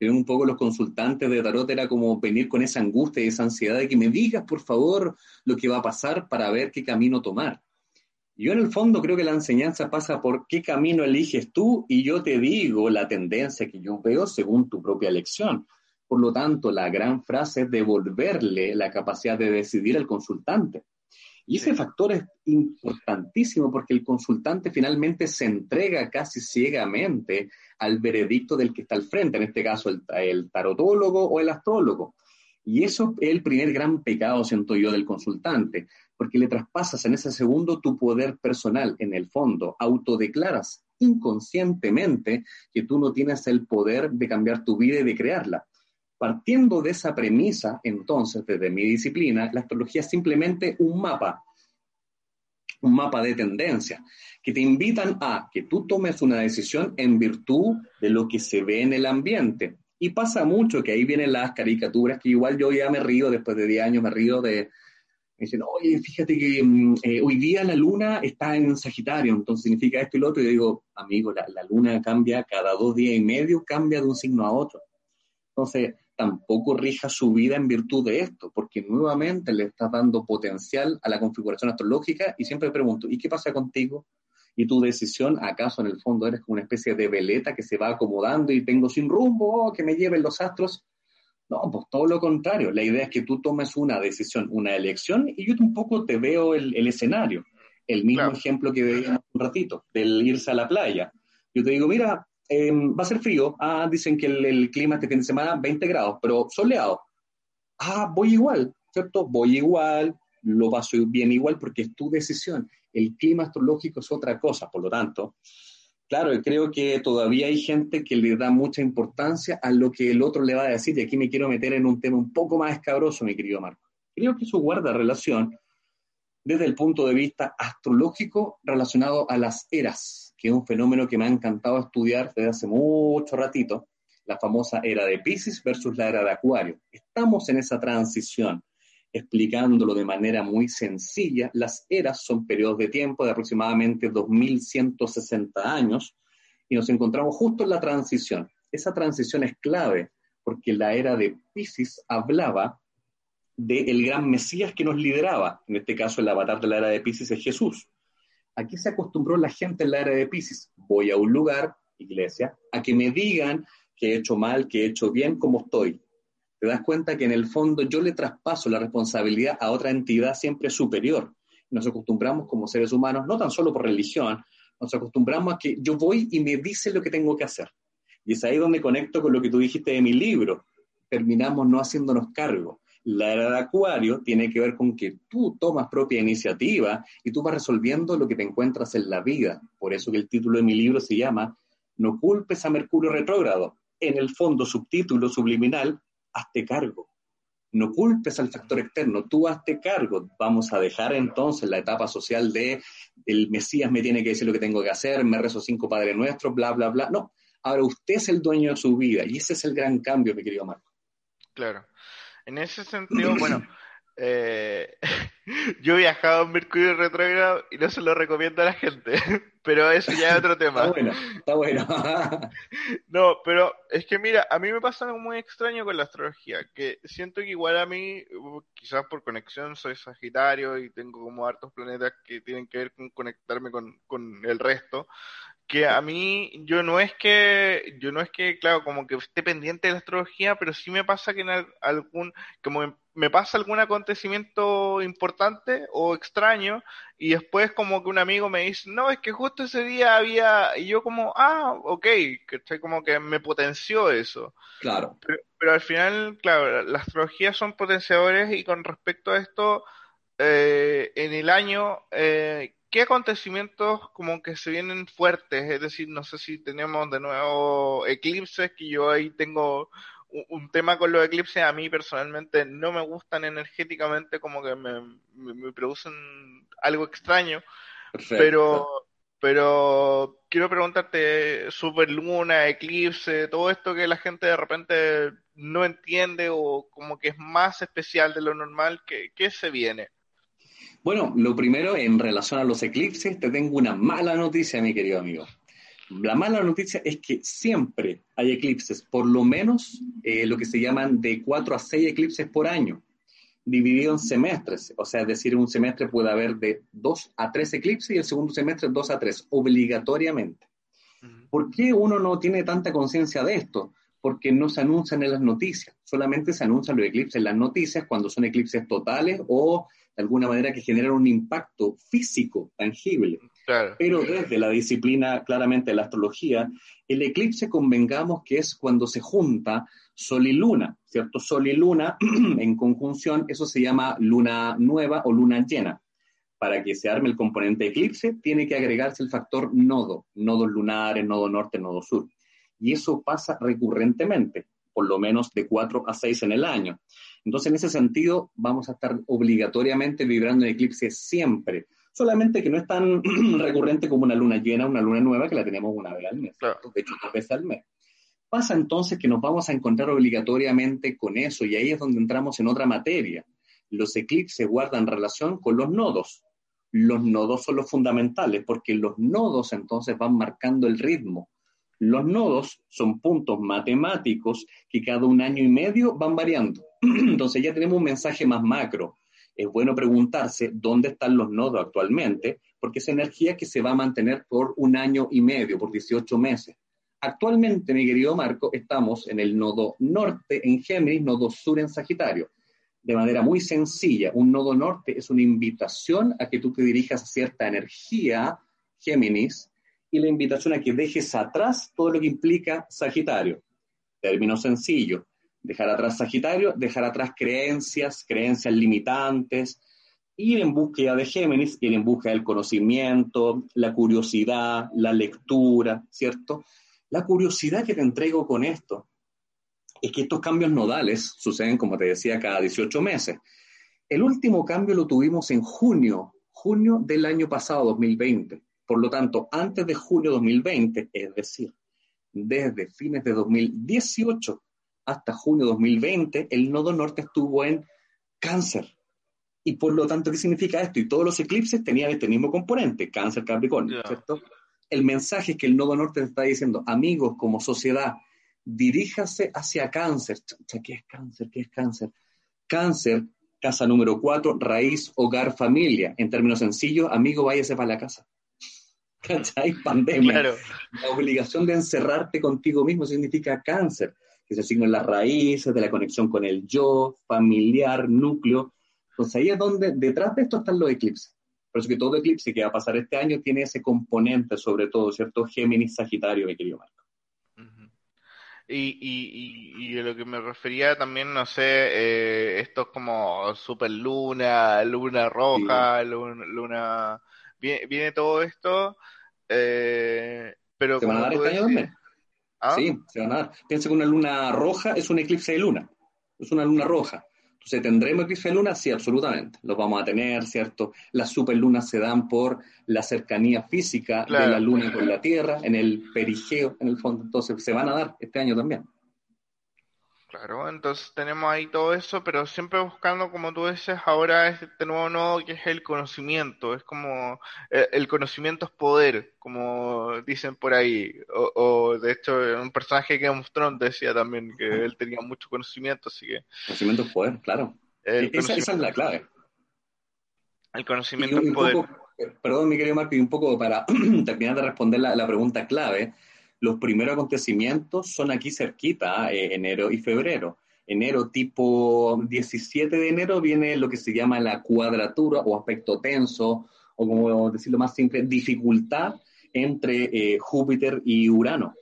que un poco los consultantes de tarot era como venir con esa angustia y esa ansiedad de que me digas, por favor, lo que va a pasar para ver qué camino tomar. Yo en el fondo creo que la enseñanza pasa por qué camino eliges tú y yo te digo la tendencia que yo veo según tu propia elección. Por lo tanto, la gran frase es devolverle la capacidad de decidir al consultante. Y ese factor es importantísimo porque el consultante finalmente se entrega casi ciegamente al veredicto del que está al frente, en este caso el, el tarotólogo o el astrólogo. Y eso es el primer gran pecado, siento yo, del consultante, porque le traspasas en ese segundo tu poder personal, en el fondo, autodeclaras inconscientemente que tú no tienes el poder de cambiar tu vida y de crearla. Partiendo de esa premisa, entonces, desde mi disciplina, la astrología es simplemente un mapa, un mapa de tendencia, que te invitan a que tú tomes una decisión en virtud de lo que se ve en el ambiente. Y pasa mucho que ahí vienen las caricaturas, que igual yo ya me río, después de 10 años me río de, me dicen, oye, fíjate que mm, eh, hoy día la luna está en Sagitario, entonces significa esto y lo otro. Y yo digo, amigo, la, la, luna cambia cada dos días y medio, cambia de un signo a otro. Entonces, tampoco rija su vida en virtud de esto, porque nuevamente le está dando potencial a la configuración astrológica y siempre pregunto, ¿y qué pasa contigo? ¿Y tu decisión, acaso en el fondo eres como una especie de veleta que se va acomodando y tengo sin rumbo, que me lleven los astros? No, pues todo lo contrario. La idea es que tú tomes una decisión, una elección, y yo tampoco te veo el, el escenario. El mismo claro. ejemplo que veíamos un ratito, del irse a la playa. Yo te digo, mira, eh, va a ser frío. Ah, dicen que el, el, clima este fin de semana 20 grados, pero soleado. Ah, voy igual, ¿cierto? Voy igual, lo paso bien igual porque es tu decisión. El clima astrológico es otra cosa, por lo tanto, Claro, creo que todavía hay gente que le da mucha importancia a lo que el otro le va a decir, y aquí me quiero meter en un tema un poco más escabroso, mi querido Marco. Creo que eso guarda relación desde el punto de vista astrológico relacionado a las eras, que es un fenómeno que me ha encantado estudiar desde hace mucho ratito, la famosa era de Pisces versus la era de Acuario. Estamos en esa transición explicándolo de manera muy sencilla, las eras son periodos de tiempo de aproximadamente 2160 años y nos encontramos justo en la transición. Esa transición es clave porque la era de Pisces hablaba del gran Mesías que nos lideraba, en este caso el avatar de la era de Pisces es Jesús. Aquí se acostumbró la gente en la era de Pisces, voy a un lugar, iglesia, a que me digan que he hecho mal, que he hecho bien, como estoy te das cuenta que en el fondo yo le traspaso la responsabilidad a otra entidad siempre superior. Nos acostumbramos como seres humanos, no tan solo por religión, nos acostumbramos a que yo voy y me dice lo que tengo que hacer. Y es ahí donde conecto con lo que tú dijiste de mi libro. Terminamos no haciéndonos cargo. La era de Acuario tiene que ver con que tú tomas propia iniciativa y tú vas resolviendo lo que te encuentras en la vida. Por eso que el título de mi libro se llama No culpes a Mercurio retrógrado. En el fondo, subtítulo subliminal, hazte cargo. No culpes al factor externo, tú hazte cargo. Vamos a dejar entonces la etapa social de el Mesías me tiene que decir lo que tengo que hacer, me rezo cinco Padres Nuestros, bla, bla, bla. No, ahora usted es el dueño de su vida y ese es el gran cambio, mi querido Marco. Claro. En ese sentido, bueno, eh, [laughs] yo he viajado en Mercurio retrógrado y no se lo recomiendo a la gente, [laughs] pero eso ya es otro tema. está bueno, está bueno. [laughs] no, pero es que mira, a mí me pasa algo muy extraño con la astrología, que siento que igual a mí, quizás por conexión, soy Sagitario y tengo como hartos planetas que tienen que ver con conectarme con, con el resto, que a mí yo no es que yo no es que claro como que esté pendiente de la astrología pero sí me pasa que en algún como me pasa algún acontecimiento importante o extraño y después como que un amigo me dice no es que justo ese día había y yo como ah ok que estoy como que me potenció eso claro pero, al final claro las astrologías son potenciadores y con respecto a esto eh, en el año eh, ¿qué acontecimientos como que se vienen fuertes? Es decir, no sé si tenemos de nuevo eclipses, que yo ahí tengo un, tema con los eclipses, a mí personalmente no me gustan energéticamente, como que me, producen algo extraño, pero pero quiero preguntarte, superluna, eclipse, todo esto que la gente de repente no entiende o como que es más especial de lo normal, ¿qué, qué se viene? Bueno, lo primero, en relación a los eclipses, te tengo una mala noticia, mi querido amigo. La mala noticia es que siempre hay eclipses, por lo menos eh, lo que se llaman de 4 a 6 eclipses por año, dividido en semestres. O sea, es decir, un semestre puede haber de 2 a 3 eclipses y el segundo semestre 2 a 3, obligatoriamente. ¿Por qué uno no tiene tanta conciencia de esto? Porque no se anuncian en las noticias, solamente se anuncian los eclipses en las noticias cuando son eclipses totales o de alguna manera que generan un impacto físico tangible. Pero desde la disciplina claramente de la astrología, el eclipse convengamos que es cuando se junta Sol y Luna, ¿cierto? Sol y Luna [clears throat] en conjunción, eso se llama luna nueva o luna llena. Para que se arme el componente eclipse, tiene que agregarse el factor nodo, nodos lunares, nodo norte, nodo sur. Y eso pasa recurrentemente, por lo menos de 4 a 6 en el año. Entonces, en ese sentido, vamos a estar obligatoriamente vibrando en eclipse siempre. Solamente que no es tan [clears throat] recurrente como una luna llena, una luna nueva, que la tenemos una vez al mes. De hecho, dos veces al mes. Pasa entonces que nos vamos a encontrar obligatoriamente con eso, y ahí es donde entramos en otra materia. Los eclipses guardan relación con los nodos. Los nodos son los fundamentales, porque los nodos entonces van marcando el ritmo. Los nodos son puntos matemáticos que cada un año y medio van variando. [clears throat] Entonces ya tenemos un mensaje más macro. Es bueno preguntarse dónde están los nodos actualmente, porque es energía que se va a mantener por un año y medio, por 18 meses. Actualmente, mi querido Marco, estamos en el nodo norte en Géminis, nodo sur en Sagitario. De manera muy sencilla, un nodo norte es una invitación a que tú te dirijas a cierta energía, Géminis, y la invitación a que dejes atrás todo lo que implica Sagitario. Término sencillo, dejar atrás Sagitario, dejar atrás creencias, creencias limitantes, ir en búsqueda de Géminis, ir en búsqueda del conocimiento, la curiosidad, la lectura, ¿cierto? La curiosidad que te entrego con esto es que estos cambios nodales suceden, como te decía, cada 18 meses. El último cambio lo tuvimos en junio, junio del año pasado, 2020. Por lo tanto, antes de junio 2020, es decir, desde fines de 2018 hasta junio 2020, el nodo norte estuvo en cáncer. Y por lo tanto, ¿qué significa esto? Y todos los eclipses tenían este mismo componente, cáncer, capricornio, ¿cierto? El mensaje es que el nodo norte está diciendo, amigos, como sociedad, diríjase hacia cáncer. ¿Qué es cáncer? ¿Qué es cáncer? Cáncer, casa número cuatro, raíz, hogar, familia. En términos sencillos, amigo, váyase para la casa. ¿Cachai? [laughs] Pandemia. La obligación de encerrarte contigo mismo significa cáncer, que se asignan las raíces de la conexión con el yo, familiar, núcleo. Entonces ahí es donde, detrás de esto están los eclipses. Por eso que todo eclipse que va a pasar este año tiene ese componente, sobre todo, ¿cierto? Géminis, Sagitario, mi querido Marco. Y, y, y, lo que me refería también, no sé, eh, esto es como super luna, luna roja, luna, viene, todo esto, eh, pero... ¿Se van a dar este año también? ¿Ah? Sí, se van a dar. Piensa que una luna roja es un eclipse de luna, es una luna roja. Entonces, ¿tendremos eclipse de luna? Sí, absolutamente. Los vamos a tener, ¿cierto? Las superlunas se dan por la cercanía física de la luna con la Tierra, en el perigeo, en el fondo. Entonces, se van a dar este año también. Claro, entonces tenemos ahí todo eso, pero siempre buscando, como tú dices, ahora este nuevo nodo que es el conocimiento, es como eh, el, conocimiento es poder, como dicen por ahí, o, de hecho un personaje que of decía también que él tenía mucho conocimiento, así que... Conocimiento es poder, claro. esa, es la clave. El conocimiento es poder. Eh, perdón, mi querido Marco, y un poco para [clears throat] terminar de responder la pregunta clave, los primeros acontecimientos son aquí cerquita, eh, enero y febrero. Enero tipo 17 de enero viene lo que se llama la cuadratura o aspecto tenso, o como decirlo más simple, dificultad entre eh, Júpiter y Urano.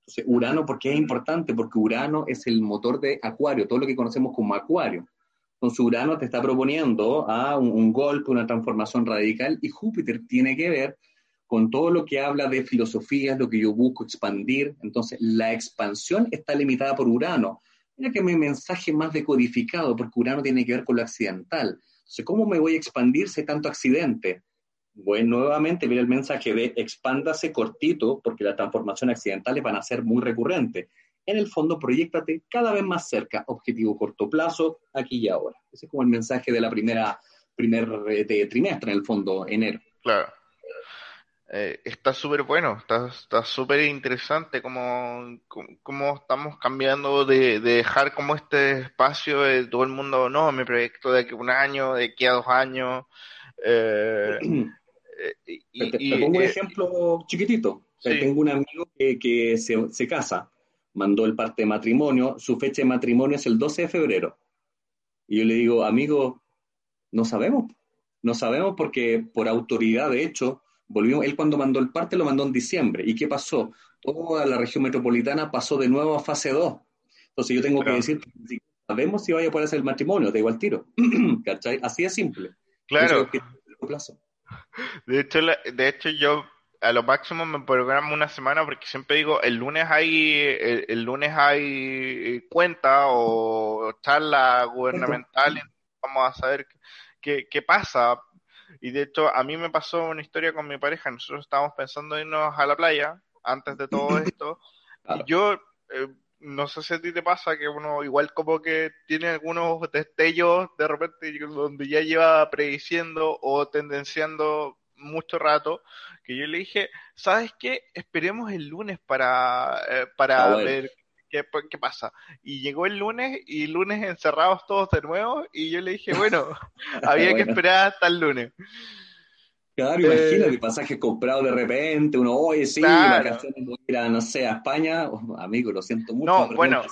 Entonces, Urano, ¿por qué es importante? Porque Urano es el motor de Acuario, todo lo que conocemos como Acuario. Entonces, Urano te está proponiendo a ah, un golpe, una transformación radical, y Júpiter tiene que ver con todo lo que habla de filosofía, lo que yo busco expandir. Entonces, la expansión está limitada por Urano. Mira que mi mensaje más decodificado, porque Urano tiene que ver con lo accidental. Entonces, ¿cómo me voy a expandir si hay tanto accidente? Bueno, nuevamente mira el mensaje de expándase cortito, porque las transformaciones accidentales van a ser muy recurrentes. En el fondo, proyectate cada vez más cerca, objetivo corto plazo, aquí y ahora. Ese es como el mensaje de la primera primer eh, trimestre, en el fondo, enero. Claro. Eh, está súper bueno, está súper interesante como, como, estamos cambiando de, dejar como este espacio de todo el mundo, no, mi proyecto de aquí a un año, de aquí a dos años. Eh, [clears throat] eh, y, te, pongo un ejemplo chiquitito. Tengo un amigo que, que se, se, casa, mandó el parte de matrimonio, su fecha de matrimonio es el 12 de febrero. Y yo le digo, amigo, no sabemos, no sabemos porque por autoridad, de hecho, Volvió, él cuando mandó el parte lo mandó en diciembre. ¿Y qué pasó? Toda la región metropolitana pasó de nuevo a fase 2. Entonces yo tengo que decir, sabemos si vaya a poder hacer el matrimonio, da igual tiro. [clears throat] ¿Cachai? Así de simple. Claro. De hecho, de hecho, yo a lo máximo me programo una semana porque siempre digo, el lunes hay, el, lunes hay cuenta o charla gubernamental y vamos a saber qué, qué pasa, y de hecho, a mí me pasó una historia con mi pareja. Nosotros estábamos pensando irnos a la playa antes de todo [laughs] esto. Y yo, eh, no sé si a ti te pasa que uno igual como que tiene algunos destellos de repente donde ya lleva prediciendo o tendenciando mucho rato, que yo le dije, ¿sabes qué? Esperemos el lunes para, eh, para ver ¿qué, ¿qué, pasa? Y llegó el lunes y lunes encerrados todos de nuevo y yo le dije, bueno, [laughs] [laughs] había que esperar hasta el lunes. Claro, eh, imagínate, pasaje comprado de repente, uno, oye, sí, vacaciones, voy a ir a, no sé, a España, oh, amigo, lo siento mucho. No, bueno,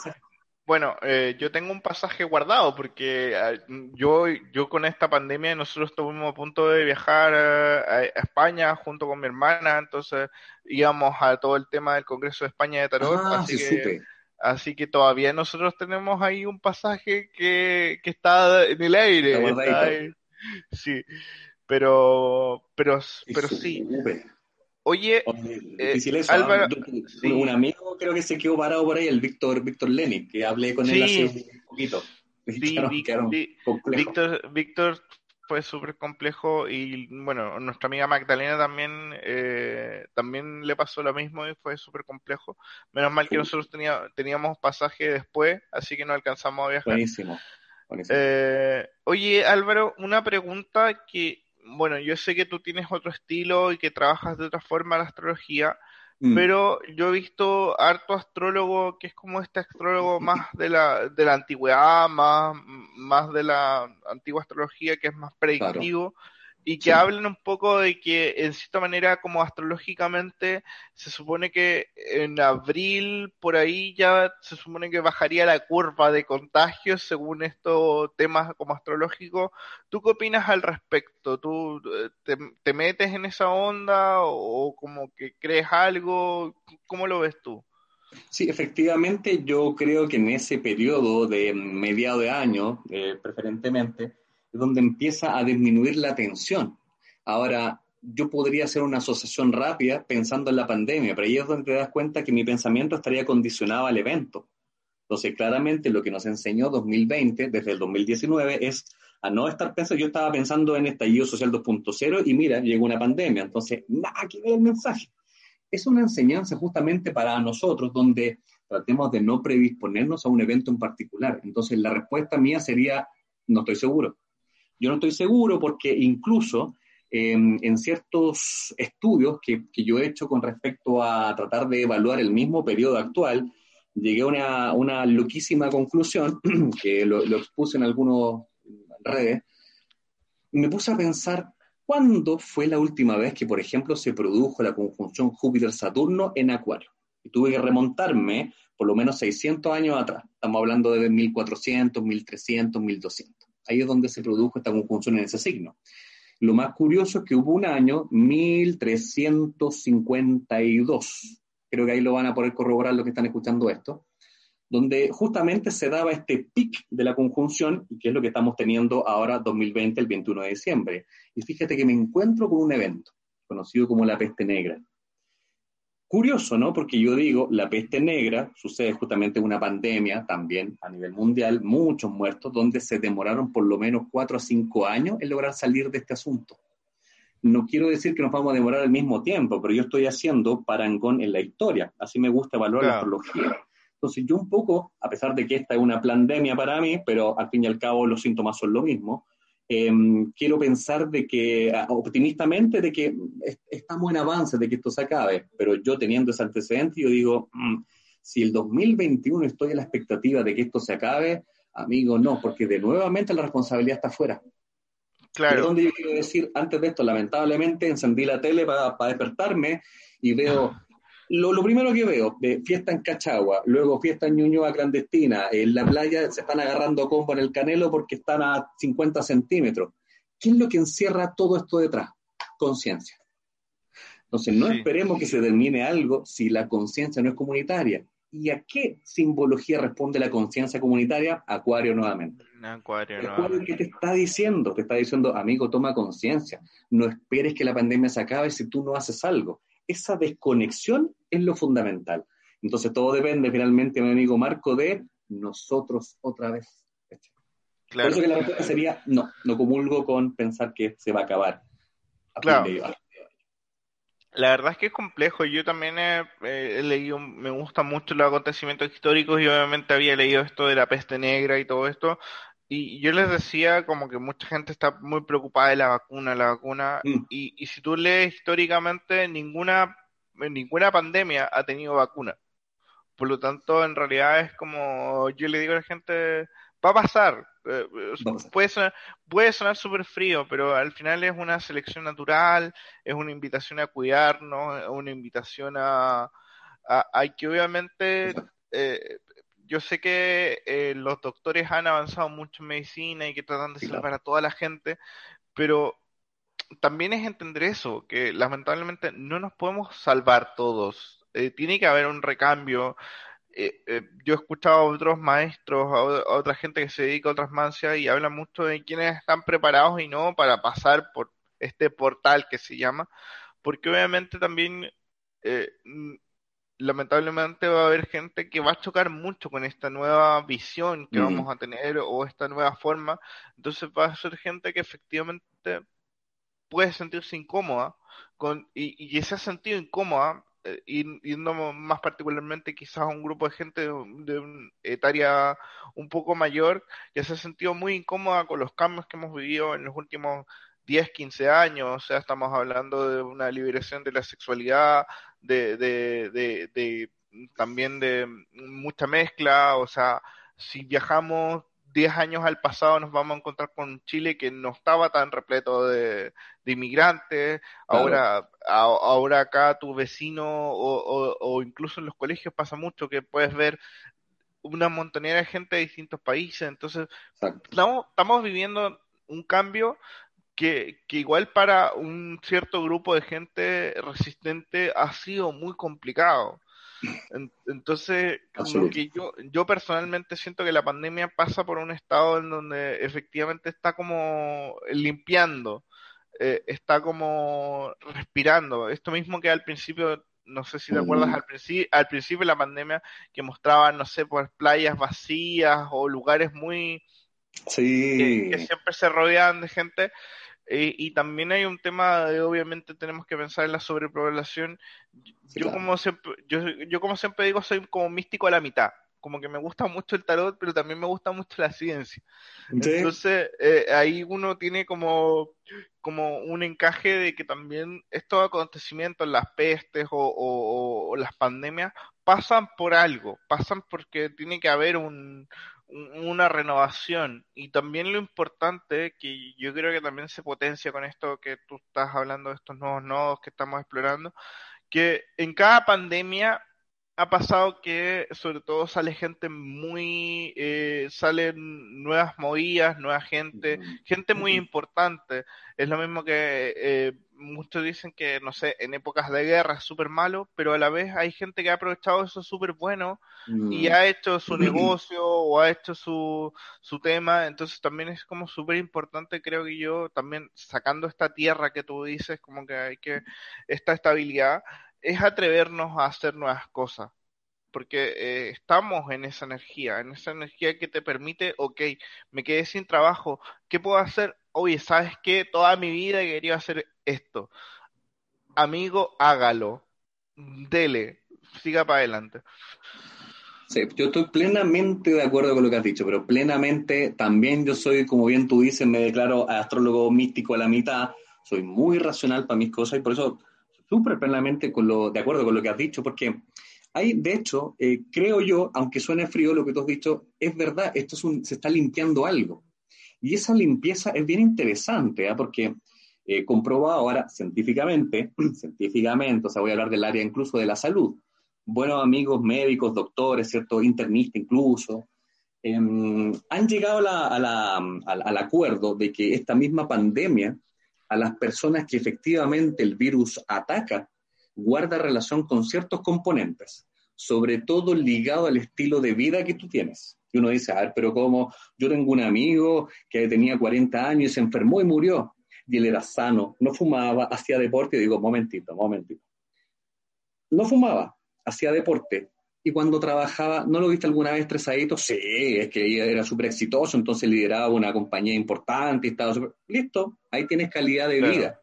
bueno, eh, yo tengo un pasaje guardado porque ah, yo, yo con esta pandemia nosotros estuvimos a punto de viajar eh, a, España junto con mi hermana, entonces íbamos a todo el tema del Congreso de España de Tarot, ah, así que Así que todavía nosotros tenemos ahí un pasaje que, que está en el aire. Sí, pero, pero, pero sí. Oye, eh, ¿ah? Álvaro, un amigo creo que se quedó parado por ahí, el Víctor Víctor Lenin, que hablé con él hace un poquito. [laughs] Sí, Víctor, Víctor fue súper complejo y bueno, nuestra amiga Magdalena también eh, también le pasó lo mismo y fue súper complejo. Menos mal que nosotros teníamos pasaje después, así que no alcanzamos a viajar. Buenísimo. Eh, oye Álvaro, una pregunta que, bueno, yo sé que tú tienes otro estilo y que trabajas de otra forma la astrología, Mm. Pero yo he visto harto astrólogo que es como este astrólogo más de la, de la antigüedad, más, más de la antigua astrología, que es más predictivo y que hablen un poco de que en cierta manera como astrológicamente se supone que en abril por ahí ya se supone que bajaría la curva de contagios según estos temas como astrológicos. ¿Tú qué opinas al respecto? ¿Tú eh, te, metes en esa onda o, como que crees algo? ¿Cómo lo ves tú? Sí, efectivamente yo creo que en ese periodo de mediado de año, eh, preferentemente, es donde empieza a disminuir la tensión. Ahora, yo podría hacer una asociación rápida pensando en la pandemia, pero ahí es donde te das cuenta que mi pensamiento estaría condicionado al evento. Entonces, claramente lo que nos enseñó 2020, desde el 2019, es a no estar pensando, yo estaba pensando en estallido social 2.0 y mira, llegó una pandemia, entonces, nada que ver el mensaje. Es una enseñanza justamente para nosotros donde tratemos de no predisponernos a un evento en particular. Entonces, la respuesta mía sería, no estoy seguro. Yo no estoy seguro porque incluso em, en ciertos estudios que, yo he hecho con respecto a tratar de evaluar el mismo periodo actual, llegué a una, una loquísima conclusión, [clears throat] que lo, lo expuse en algunas redes, me puse a pensar cuándo fue la última vez que, por ejemplo, se produjo la conjunción Júpiter-Saturno en Acuario. Y tuve que remontarme por lo menos 600 años atrás. Estamos hablando de 1400, 1300, 1200. Ahí es donde se produjo esta conjunción en ese signo. Lo más curioso es que hubo un año, 1352, creo que ahí lo van a poder corroborar los que están escuchando esto, donde justamente se daba este pic de la conjunción, y que es lo que estamos teniendo ahora 2020, el 21 de diciembre. Y fíjate que me encuentro con un evento conocido como la peste negra. Curioso, ¿no? Porque yo digo, la peste negra sucede justamente en una pandemia también a nivel mundial, muchos muertos, donde se demoraron por lo menos cuatro a cinco años en lograr salir de este asunto. No quiero decir que nos vamos a demorar el mismo tiempo, pero yo estoy haciendo parangón en la historia. Así me gusta evaluar la astrología. Entonces yo un poco, a pesar de que esta es una pandemia para mí, pero al fin y al cabo los síntomas son lo mismo, Em, quiero pensar de que, ah, optimistamente, de que estamos en avance, de que esto se acabe, pero yo teniendo ese antecedente, yo digo, mm, si el 2021 estoy en la expectativa de que esto se acabe, amigo, no, porque de nuevamente la responsabilidad está afuera. Claro. donde yo quiero decir, antes de esto, lamentablemente encendí la tele para despertarme y veo lo, primero que veo, de fiesta en Cachagua, luego fiesta en Ñuñoa clandestina, en la playa se están agarrando combo en el canelo porque están a 50 centímetros. ¿Qué es lo que encierra todo esto detrás? Conciencia. Entonces, no esperemos que se termine algo si la conciencia no es comunitaria. ¿Y a qué simbología responde la conciencia comunitaria? Acuario nuevamente. Acuario, Acuario ¿qué te está diciendo? Te está diciendo, amigo, toma conciencia. No esperes que la pandemia se acabe si tú no haces algo esa desconexión es lo fundamental. Entonces todo depende finalmente, mi amigo Marco, de nosotros otra vez. Por eso que la respuesta sería no, no comulgo con pensar que se va a acabar. claro. La verdad es que es complejo. Yo también he, leído, me gustan mucho los acontecimientos históricos y obviamente había leído esto de la peste negra y todo esto. Y yo les decía como que mucha gente está muy preocupada de la vacuna, la vacuna, mm. y, y si tú lees históricamente, ninguna, ninguna pandemia ha tenido vacuna. Por lo tanto, en realidad es como yo le digo a la gente, va a pasar. Eh, puede sonar, puede sonar súper frío, pero al final es una selección natural, es una invitación a cuidarnos, es una invitación a, a, que obviamente eh, yo sé que eh, los doctores han avanzado mucho en medicina y que tratan de salvar a toda la gente, pero también es entender eso, que lamentablemente no nos podemos salvar todos. Eh, tiene que haber un recambio. eh, eh, yo he escuchado a otros maestros, a, otra gente que se dedica a otras mancias y habla mucho de quienes están preparados y no para pasar por este portal que se llama, porque obviamente también eh, lamentablemente va a haber gente que va a chocar mucho con esta nueva visión que vamos a tener o esta nueva forma, entonces va a ser gente que efectivamente puede sentirse incómoda con, y, y se ha sentido incómoda eh, yendo más particularmente quizás a un grupo de gente de, una etaria un poco mayor que se ha sentido muy incómoda con los cambios que hemos vivido en los últimos 10, 15 años, o sea, estamos hablando de una liberación de la sexualidad, de, de, de también de mucha mezcla, o sea, si viajamos 10 años al pasado nos vamos a encontrar con Chile que no estaba tan repleto de, inmigrantes, ahora, ahora acá tu vecino o, incluso en los colegios pasa mucho que puedes ver una montonera de gente de distintos países, entonces estamos, estamos viviendo un cambio que, que, igual para un cierto grupo de gente resistente ha sido muy complicado. Entonces, como que yo, yo personalmente siento que la pandemia pasa por un estado en donde efectivamente está como limpiando, eh, está como respirando. Esto mismo que al principio, no sé si te acuerdas, mm. al, principio, al principio de la pandemia, que mostraban, no sé, pues playas vacías o lugares muy... Sí. que siempre se rodeaban de gente. Y también hay un tema de, obviamente, tenemos que pensar en la sobrepoblación yo como siempre, yo, yo como siempre digo, soy como místico a la mitad. Como que me gusta mucho el tarot, pero también me gusta mucho la ciencia. Entonces, eh, ahí uno tiene como, como un encaje de que también estos acontecimientos, las pestes o, o, las pandemias, pasan por algo, pasan porque tiene que haber un, una renovación. Y también lo importante que yo creo que también se potencia con esto que tú estás hablando de estos nuevos nodos que estamos explorando que en cada pandemia ha pasado que sobre todo sale gente muy, eh, salen nuevas movidas, nueva gente, gente muy importante. Es lo mismo que eh, muchos dicen que, no sé, en épocas de guerra es súper malo, pero a la vez hay gente que ha aprovechado eso súper bueno y ha hecho su [clears throat] negocio o ha hecho su, su tema. Entonces también es como súper importante, creo que yo, también sacando esta tierra que tú dices, como que hay que, esta estabilidad es atrevernos a hacer nuevas cosas, porque eh, estamos en esa energía, en esa energía que te permite, ok, me quedé sin trabajo, ¿qué puedo hacer? Oye, ¿sabes qué? Toda mi vida he querido hacer esto. Amigo, hágalo. Dele, siga para adelante. Sí, yo estoy plenamente de acuerdo con lo que has dicho, pero plenamente también yo soy, como bien tú dices, me declaro astrólogo místico a la mitad, soy muy racional para mis cosas y por eso súper plenamente con lo, de acuerdo con lo que has dicho, porque hay, de hecho, eh, creo yo, aunque suene frío lo que tú has dicho, es verdad, esto es un, se está limpiando algo. Y esa limpieza es bien interesante, ¿eh? porque eh, comprobado ahora científicamente, [clears throat] científicamente, o sea, voy a hablar del área incluso de la salud, buenos amigos médicos, doctores, ¿cierto? Internistas incluso, em, han llegado al acuerdo de que esta misma pandemia a las personas que efectivamente el virus ataca, guarda relación con ciertos componentes, sobre todo ligado al estilo de vida que tú tienes. Y uno dice, a ver, pero ¿cómo? Yo tengo un amigo que tenía 40 años y se enfermó y murió. Y él era sano, no fumaba, hacía deporte. Digo, momentito, momentito. No fumaba, hacía deporte, y cuando trabajaba, ¿no lo viste alguna vez estresadito? Sí, es que era súper exitoso, entonces lideraba una compañía importante y estaba súper... Listo, ahí tienes calidad de vida.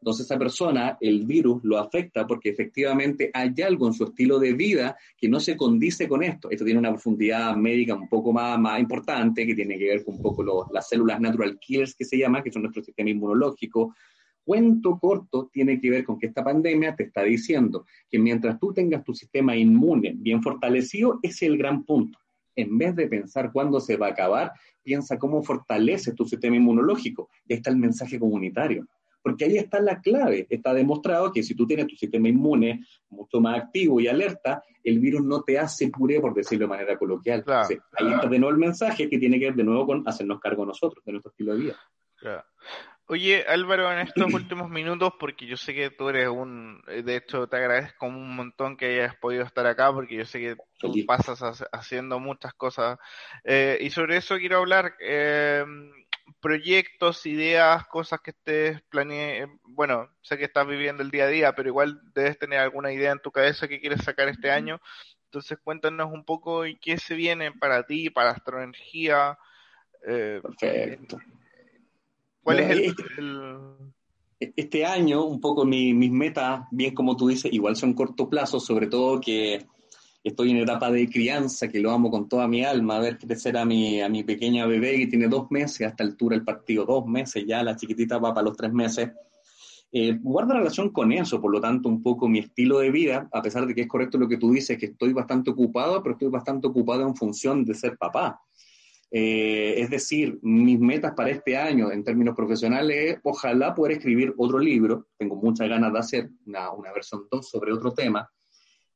Entonces esa persona, el virus lo afecta porque efectivamente hay algo en su estilo de vida que no se condice con esto. Esto tiene una profundidad médica un poco más, más importante, que tiene que ver con un poco las células natural killers que se llama, que son nuestro sistema inmunológico, cuento corto tiene que ver con que esta pandemia te está diciendo que mientras tú tengas tu sistema inmune bien fortalecido, ese es el gran punto. En vez de pensar cuándo se va a acabar, piensa cómo fortaleces tu sistema inmunológico. Y ahí está el mensaje comunitario. Porque ahí está la clave. Está demostrado que si tú tienes tu sistema inmune mucho más activo y alerta, el virus no te hace puré, por decirlo de manera coloquial. ahí está de nuevo el mensaje que tiene que ver de nuevo con hacernos cargo nosotros, de nuestro estilo de vida. Oye, Álvaro, en estos [clears throat] últimos minutos, porque yo sé que tú eres un, de hecho te agradezco un montón que hayas podido estar acá, porque yo sé que tú pasas haciendo muchas cosas, eh, y sobre eso quiero hablar, eh, proyectos, ideas, cosas que estés planeando, bueno, sé que estás viviendo el día a día, pero igual debes tener alguna idea en tu cabeza que quieres sacar este año, entonces cuéntanos un poco y qué se viene para ti, para Astroenergía. Eh, Perfecto. ¿Cuál es este, este, año, un poco mis metas, bien como tú dices, igual son corto plazo, sobre todo que estoy en etapa de crianza, que lo amo con toda mi alma, a ver crecer a mi, a mi pequeña bebé que tiene dos meses, hasta altura el partido dos meses, ya la chiquitita va para los tres meses. Eh, guarda relación con eso, por lo tanto, un poco mi estilo de vida, a pesar de que es correcto lo que tú dices, que estoy bastante ocupado, pero estoy bastante ocupado en función de ser papá. Eh, es decir, mis metas para este año en términos profesionales es ojalá poder escribir otro libro, tengo muchas ganas de hacer una, una versión 2 sobre otro tema,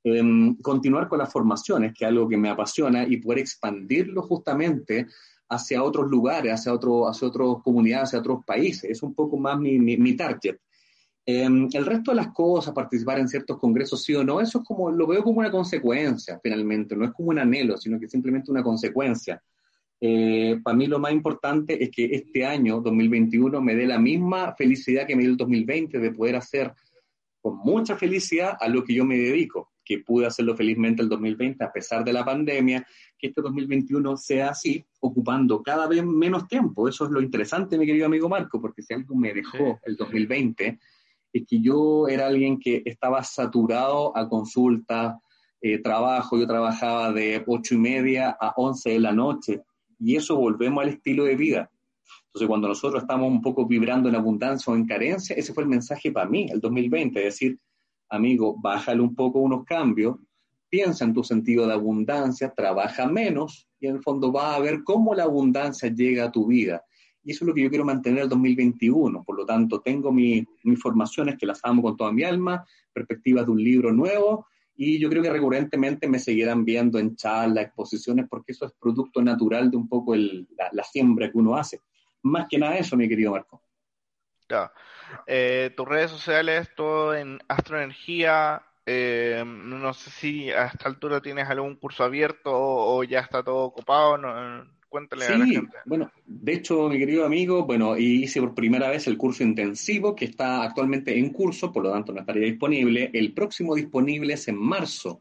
em, continuar con las formaciones, que es algo que me apasiona, y poder expandirlo justamente hacia otros lugares, hacia, otro, hacia otras comunidades, hacia otros países. Es un poco más mi, mi, mi target. Em, el resto de las cosas, participar en ciertos congresos, sí o no, eso es como, lo veo como una consecuencia, finalmente, no es como un anhelo, sino que simplemente una consecuencia. Eh, para mí lo más importante es que este año, 2021, me dé la misma felicidad que me dio el 2020 de poder hacer con mucha felicidad a lo que yo me dedico, que pude hacerlo felizmente el 2020 a pesar de la pandemia, que este 2021 sea así, ocupando cada vez menos tiempo. Eso es lo interesante, mi querido amigo Marco, porque si algo me dejó el 2020 es que yo era alguien que estaba saturado a consulta, eh, trabajo, yo trabajaba de ocho y media a 11 de la noche, y eso volvemos al estilo de vida. Entonces, cuando nosotros estamos un poco vibrando en abundancia o en carencia, ese fue el mensaje para mí, el 2020, es decir, amigo, bájale un poco unos cambios, piensa en tu sentido de abundancia, trabaja menos y en el fondo vas a ver cómo la abundancia llega a tu vida. Y eso es lo que yo quiero mantener el 2021. Por lo tanto, tengo mis formaciones que las amo con toda mi alma, perspectivas de un libro nuevo y yo creo que recurrentemente me seguirán viendo en charlas, exposiciones, porque eso es producto natural de un poco el, la, siembra que uno hace. Más que nada eso, mi querido Marco. Claro. Eh, tus redes sociales, todo en Astroenergía. Eh, no sé si a esta altura tienes algún curso abierto o, ya está todo ocupado. No, Cuéntale a la gente. Bueno, de hecho, mi querido amigo, bueno, hice por primera vez el curso intensivo que está actualmente en curso, por lo tanto no estaría disponible. El próximo disponible es en marzo.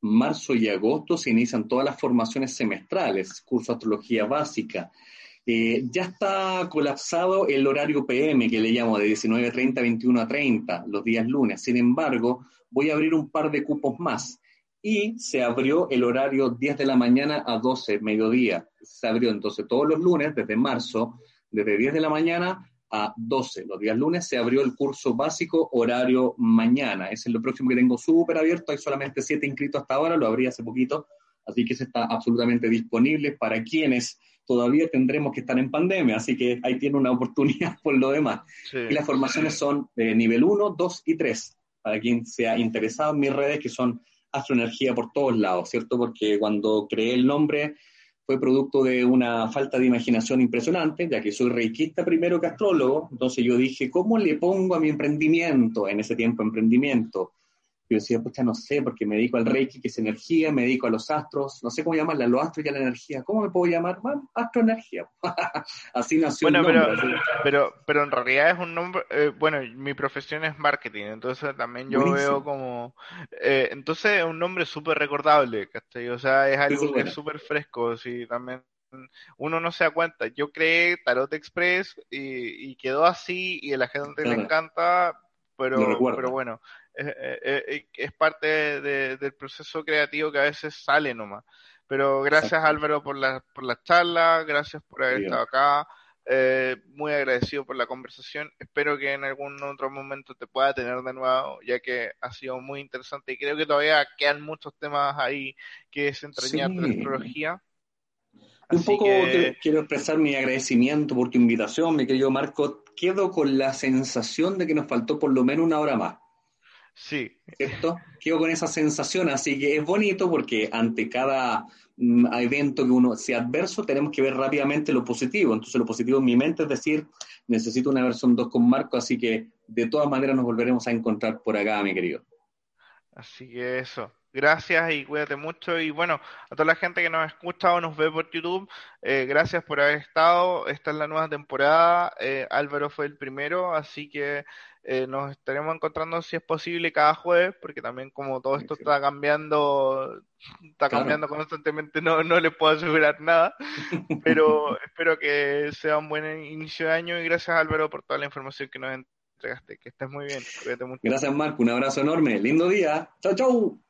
Marzo y agosto se inician todas las formaciones semestrales, curso de astrología básica. Eh, ya está colapsado el horario PM, que le llamo de 19.30 a 21.30, los días lunes. Sin embargo, voy a abrir un par de cupos más y se abrió el horario 10 de la mañana a 12, mediodía. Se abrió entonces todos los lunes, desde marzo, desde 10 de la mañana a 12. Los días lunes se abrió el curso básico horario mañana. Ese es lo próximo que tengo súper abierto. Hay solamente siete inscritos hasta ahora, lo abrí hace poquito. Así que ese está absolutamente disponible para quienes todavía tendremos que estar en pandemia. Así que ahí tiene una oportunidad [laughs] por lo demás. Y las formaciones son de nivel 1, 2 y 3. Para quien sea interesado en mis redes, que son astroenergía por todos lados, ¿cierto? Porque cuando creé el nombre fue producto de una falta de imaginación impresionante, ya que soy reikista primero que astrólogo, entonces yo dije, ¿cómo le pongo a mi emprendimiento, en ese tiempo emprendimiento? Yo decía, pucha, no sé, porque me dedico al Reiki, que es energía, me dedico a los astros, no sé cómo llamarla, los astros y a la energía. ¿Cómo me puedo llamar? Bueno, astroenergía. [laughs] Así nació bueno, nombre. Pero, pero, pero, en realidad es un nombre, eh, bueno, mi profesión es marketing, entonces también yo veo como, eh, entonces es un nombre súper recordable, ¿cachai? O sea, es algo que es súper fresco, sí, también uno no se da cuenta. Yo creé Tarot Express y, quedó así y a la gente le encanta, pero, pero bueno, es parte del proceso creativo que a veces sale nomás. Pero gracias Álvaro por la, por la charla, gracias por haber estado acá, eh, muy agradecido por la conversación. Espero que en algún otro momento te pueda tener de nuevo, ya que ha sido muy interesante y creo que todavía quedan muchos temas ahí que es entrañar la astrología. Un poco quiero expresar mi agradecimiento por tu invitación, mi querido Marco. Quedo con la sensación de que nos faltó por lo menos una hora más. Sí. ¿Cierto? Quedo con esa sensación, así que es bonito porque ante cada mm, evento que uno sea adverso, tenemos que ver rápidamente lo positivo. Entonces, lo positivo en mi mente es decir, necesito una versión 2 con Marco, así que de todas maneras nos volveremos a encontrar por acá, mi querido. Así que eso. Gracias y cuídate mucho. Y bueno, a toda la gente que nos escucha o nos ve por YouTube, eh, gracias por haber estado. Esta es la nueva temporada. Eh, Álvaro fue el primero, así que eh, nos estaremos encontrando, si es posible, cada jueves, porque también como todo esto está cambiando, está cambiando constantemente, no, no les puedo asegurar nada. [laughs] Pero espero que sea un buen inicio de año y gracias Álvaro por toda la información que nos entregaste. Que estés muy bien. Cuídate mucho. Gracias Marco, un abrazo enorme. Lindo día. Chau, chau.